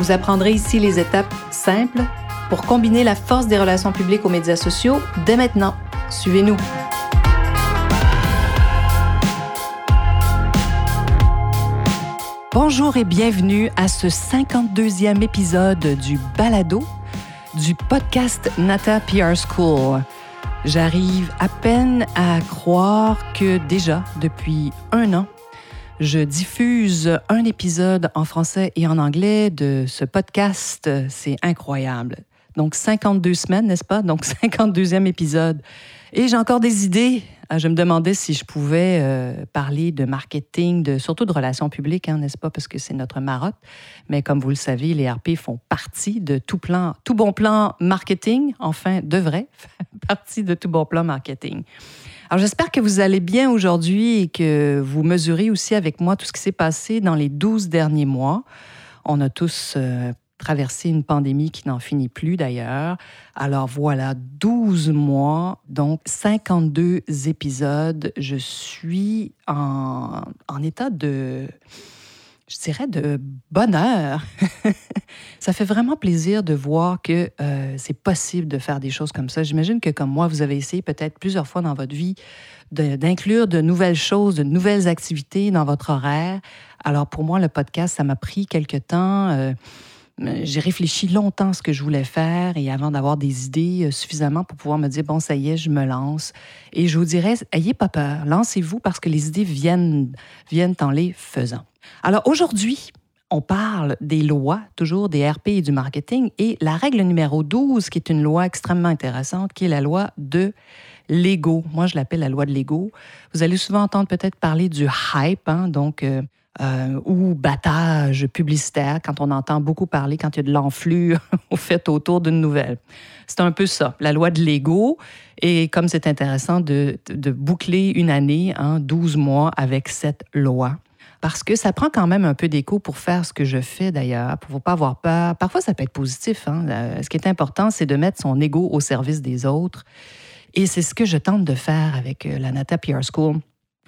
Vous apprendrez ici les étapes simples pour combiner la force des relations publiques aux médias sociaux dès maintenant. Suivez-nous. Bonjour et bienvenue à ce 52e épisode du Balado du podcast Nata PR School. J'arrive à peine à croire que déjà, depuis un an, je diffuse un épisode en français et en anglais de ce podcast. C'est incroyable. Donc 52 semaines, n'est-ce pas? Donc 52e épisode. Et j'ai encore des idées. Ah, je me demandais si je pouvais euh, parler de marketing, de, surtout de relations publiques, hein, n'est-ce pas? Parce que c'est notre marotte. Mais comme vous le savez, les RP font partie de tout plan, tout bon plan marketing, enfin, devraient faire partie de tout bon plan marketing. Alors, j'espère que vous allez bien aujourd'hui et que vous mesurez aussi avec moi tout ce qui s'est passé dans les 12 derniers mois. On a tous euh, traverser une pandémie qui n'en finit plus d'ailleurs. Alors voilà, 12 mois, donc 52 épisodes. Je suis en état de, je dirais, de bonheur. ça fait vraiment plaisir de voir que euh, c'est possible de faire des choses comme ça. J'imagine que comme moi, vous avez essayé peut-être plusieurs fois dans votre vie d'inclure de, nouvelles choses, de nouvelles activités dans votre horaire. Alors pour moi, le podcast, ça m'a pris quelque temps. Euh, j'ai réfléchi longtemps à ce que je voulais faire et avant d'avoir des idées euh, suffisamment pour pouvoir me dire, bon, ça y est, je me lance. Et je vous dirais, ayez pas peur, lancez-vous parce que les idées viennent, viennent en les faisant. Alors aujourd'hui, on parle des lois, toujours des RP et du marketing, et la règle numéro 12, qui est une loi extrêmement intéressante, qui est la loi de l'ego. Moi, je l'appelle la loi de l'ego. Vous allez souvent entendre peut-être parler du hype, hein, donc... Euh, euh, ou battage publicitaire, quand on entend beaucoup parler, quand il y a de l'enflure au fait autour d'une nouvelle. C'est un peu ça, la loi de l'ego. Et comme c'est intéressant de, boucler une année, hein, 12 mois, avec cette loi. Parce que ça prend quand même un peu d'écho pour faire ce que je fais d'ailleurs, pour ne pas avoir peur. Parfois, ça peut être positif. Hein. Ce qui est important, c'est de mettre son ego au service des autres. Et c'est ce que je tente de faire avec euh, la Nata PR School.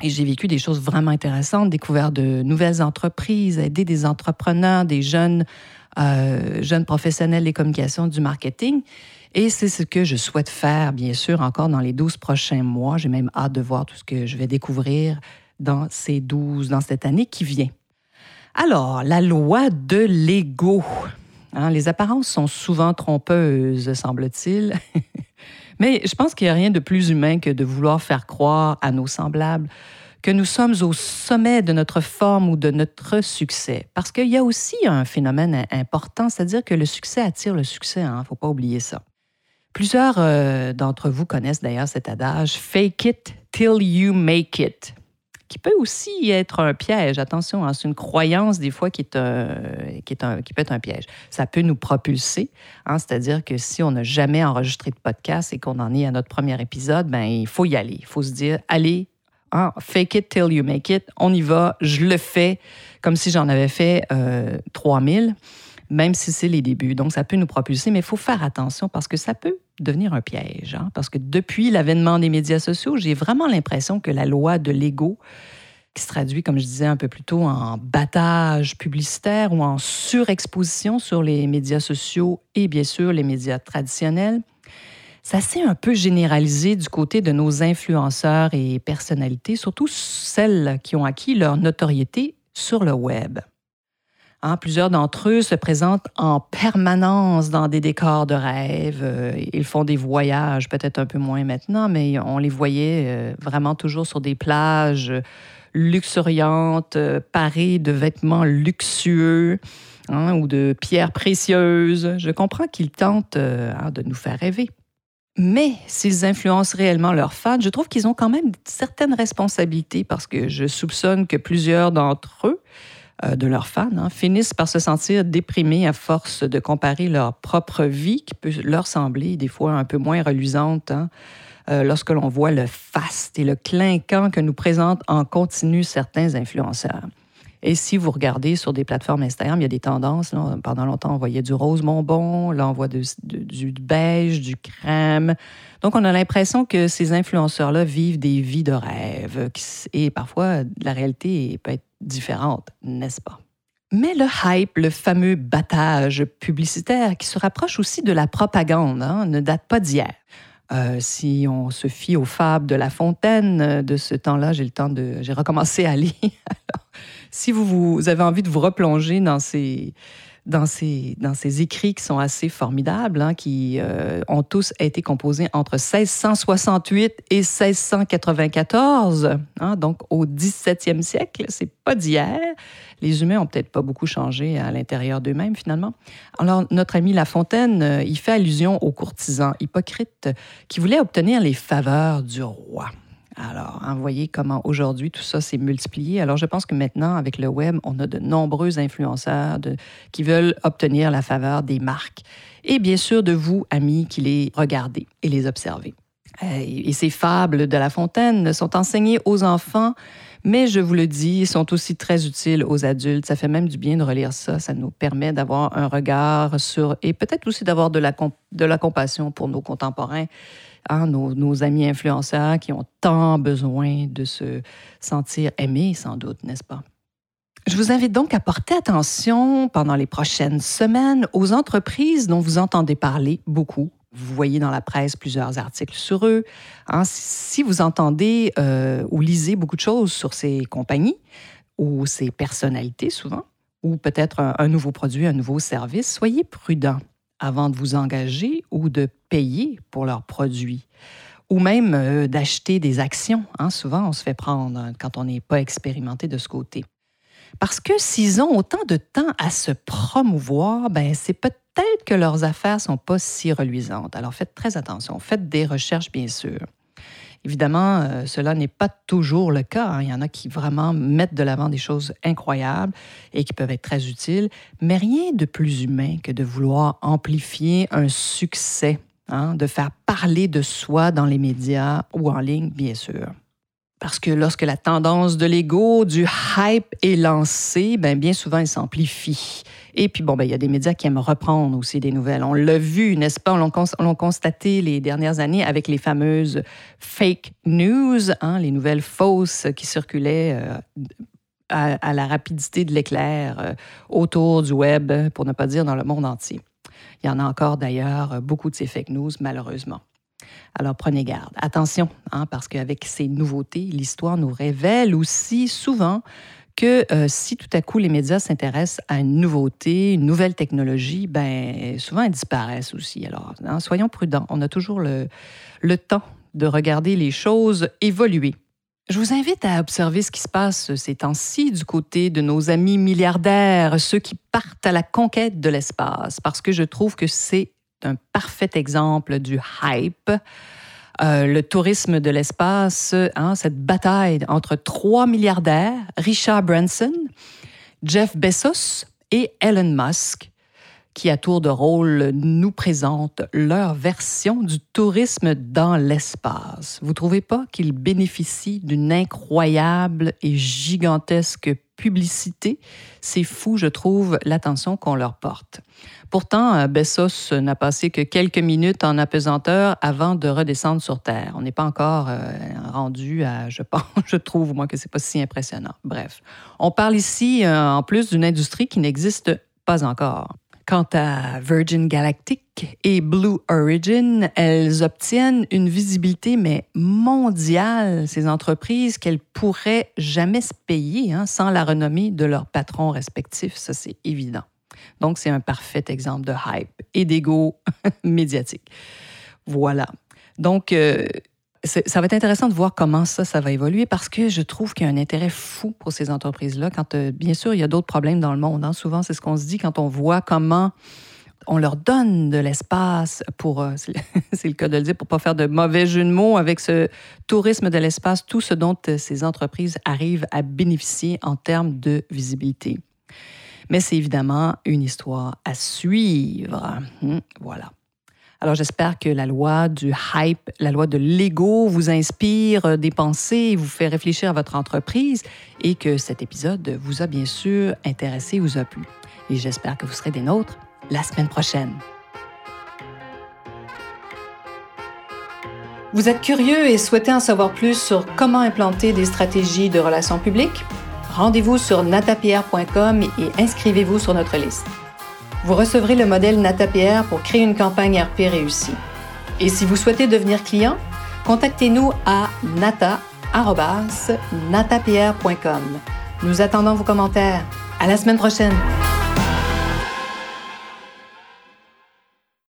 Et j'ai vécu des choses vraiment intéressantes, découvert de nouvelles entreprises, aidé des entrepreneurs, des jeunes, euh, jeunes professionnels des communications, du marketing. Et c'est ce que je souhaite faire, bien sûr, encore dans les 12 prochains mois. J'ai même hâte de voir tout ce que je vais découvrir dans ces 12, dans cette année qui vient. Alors, la loi de l'ego. Hein, les apparences sont souvent trompeuses, semble-t-il. Mais je pense qu'il n'y a rien de plus humain que de vouloir faire croire à nos semblables que nous sommes au sommet de notre forme ou de notre succès. Parce qu'il y a aussi un phénomène important, c'est-à-dire que le succès attire le succès, il hein, ne faut pas oublier ça. Plusieurs euh, d'entre vous connaissent d'ailleurs cet adage Fake it till you make it qui peut aussi être un piège. Attention, hein, c'est une croyance des fois qui, est qui, est un, qui peut être un piège. Ça peut nous propulser, hein, c'est-à-dire que si on n'a jamais enregistré de podcast et qu'on en est à notre premier épisode, ben il faut y aller. Il faut se dire, allez, hein, fake it till you make it. On y va, je le fais comme si j'en avais fait euh, 3000 même si c'est les débuts. Donc, ça peut nous propulser, mais il faut faire attention parce que ça peut devenir un piège. Hein. Parce que depuis l'avènement des médias sociaux, j'ai vraiment l'impression que la loi de l'ego, qui se traduit, comme je disais un peu plus tôt, en battage publicitaire ou en surexposition sur les médias sociaux et bien sûr les médias traditionnels, ça s'est un peu généralisé du côté de nos influenceurs et personnalités, surtout celles qui ont acquis leur notoriété sur le web. Hein, plusieurs d'entre eux se présentent en permanence dans des décors de rêve. Euh, ils font des voyages, peut-être un peu moins maintenant, mais on les voyait euh, vraiment toujours sur des plages luxuriantes, euh, parées de vêtements luxueux hein, ou de pierres précieuses. Je comprends qu'ils tentent hein, de nous faire rêver. Mais s'ils influencent réellement leurs fans, je trouve qu'ils ont quand même certaines responsabilités parce que je soupçonne que plusieurs d'entre eux de leurs fans, hein, finissent par se sentir déprimés à force de comparer leur propre vie, qui peut leur sembler des fois un peu moins reluisante, hein, euh, lorsque l'on voit le faste et le clinquant que nous présentent en continu certains influenceurs. Et si vous regardez sur des plateformes Instagram, il y a des tendances. Pendant longtemps, on voyait du rose bonbon, là, on voit du beige, du crème. Donc, on a l'impression que ces influenceurs-là vivent des vies de rêve. Et parfois, la réalité peut être différente, n'est-ce pas? Mais le hype, le fameux battage publicitaire qui se rapproche aussi de la propagande, hein, ne date pas d'hier. Euh, si on se fie aux fables de La Fontaine euh, de ce temps-là, j'ai le temps de, j'ai recommencé à lire. si vous, vous, avez envie de vous replonger dans ces, écrits qui sont assez formidables, hein, qui euh, ont tous été composés entre 1668 et 1694, hein, donc au 17e siècle. C'est pas d'hier. Les humains ont peut-être pas beaucoup changé à l'intérieur d'eux-mêmes, finalement. Alors, notre ami La Fontaine, euh, il fait allusion aux courtisans hypocrites qui voulaient obtenir les faveurs du roi. Alors, hein, voyez comment aujourd'hui tout ça s'est multiplié. Alors, je pense que maintenant, avec le web, on a de nombreux influenceurs qui veulent obtenir la faveur des marques. Et bien sûr, de vous, amis, qui les regardez et les observez. Euh, et ces fables de La Fontaine sont enseignées aux enfants, mais je vous le dis, sont aussi très utiles aux adultes. Ça fait même du bien de relire ça. Ça nous permet d'avoir un regard sur, et peut-être aussi d'avoir de la, de la compassion pour nos contemporains Hein, nos, amis influenceurs qui ont tant besoin de se sentir aimés, sans doute, n'est-ce pas? Je vous invite donc à porter attention pendant les prochaines semaines aux entreprises dont vous entendez parler beaucoup. Vous voyez dans la presse plusieurs articles sur eux. Hein, si vous entendez euh, ou lisez beaucoup de choses sur ces compagnies ou ces personnalités souvent, ou peut-être un nouveau produit, un nouveau service, soyez prudent avant de vous engager ou de payer pour leurs produits ou même euh, d'acheter des actions. Hein. Souvent, on se fait prendre hein, quand on n'est pas expérimenté de ce côté. Parce que s'ils ont autant de temps à se promouvoir, ben c'est peut-être que leurs affaires sont pas si reluisantes. Alors faites très attention, faites des recherches bien sûr. Évidemment, euh, cela n'est pas toujours le cas. Hein. Il y en a qui vraiment mettent de l'avant des choses incroyables et qui peuvent être très utiles, mais rien de plus humain que de vouloir amplifier un succès, hein, de faire parler de soi dans les médias ou en ligne, bien sûr. Parce que lorsque la tendance de l'ego, du hype est lancée, ben bien souvent, elle s'amplifie. Et puis, bon, ben, il y a des médias qui aiment reprendre aussi des nouvelles. On l'a vu, n'est-ce pas? On l'a constaté les dernières années avec les fameuses fake news, hein, les nouvelles fausses qui circulaient euh, à, la rapidité de l'éclair euh, autour du web, pour ne pas dire dans le monde entier. Il y en a encore d'ailleurs beaucoup de ces fake news, malheureusement. Alors prenez garde. Attention, hein, parce qu'avec ces nouveautés, l'histoire nous révèle aussi souvent que euh, si tout à coup les médias s'intéressent à une nouveauté, une nouvelle technologie, ben souvent elles disparaissent aussi. Alors, hein, soyons prudents. On a toujours le, le temps de regarder les choses évoluer. Je vous invite à observer ce qui se passe ces temps-ci du côté de nos amis milliardaires, ceux qui partent à la conquête de l'espace, parce que je trouve que c'est un parfait exemple du hype. Euh, le tourisme de l'espace, hein, cette bataille entre trois milliardaires, Richard Branson, Jeff Bezos et Elon Musk, qui à tour de rôle nous présentent leur version du tourisme dans l'espace. Vous trouvez pas qu'ils bénéficient d'une incroyable et gigantesque publicité? C'est fou, je trouve, l'attention qu'on leur porte. Pourtant, euh, Bessos n'a passé que quelques minutes en apesanteur avant de redescendre sur Terre. On n'est pas encore euh, rendu à, je pense, je trouve, moi, que c'est pas si impressionnant. Bref, on parle ici, euh, en plus, d'une industrie qui n'existe pas encore. Quant à Virgin Galactic et Blue Origin, elles obtiennent une visibilité mais mondiale, ces entreprises qu'elles pourraient jamais se payer hein, sans la renommée de leurs patrons respectifs, ça c'est évident. Donc, c'est un parfait exemple de hype et d'ego médiatique. Voilà. Donc, euh, ça va être intéressant de voir comment ça, ça va évoluer parce que je trouve qu'il y a un intérêt fou pour ces entreprises-là. Quand, euh, bien sûr, il y a d'autres problèmes dans le monde. Hein. Souvent, c'est ce qu'on se dit quand on voit comment on leur donne de l'espace pour, euh, c'est le cas de le dire, pour pas faire de mauvais jeu de mots avec ce tourisme de l'espace, tout ce dont ces entreprises arrivent à bénéficier en termes de visibilité. Mais c'est évidemment une histoire à suivre. Hmm, voilà. Alors j'espère que la loi du hype, la loi de l'ego vous inspire des pensées, vous fait réfléchir à votre entreprise et que cet épisode vous a bien sûr intéressé, vous a plu. Et j'espère que vous serez des nôtres la semaine prochaine. Vous êtes curieux et souhaitez en savoir plus sur comment implanter des stratégies de relations publiques? Rendez-vous sur natapierre.com et inscrivez-vous sur notre liste. Vous recevrez le modèle NataPR pour créer une campagne RP réussie. Et si vous souhaitez devenir client, contactez-nous à nata.natapierre.com. Nous attendons vos commentaires. À la semaine prochaine!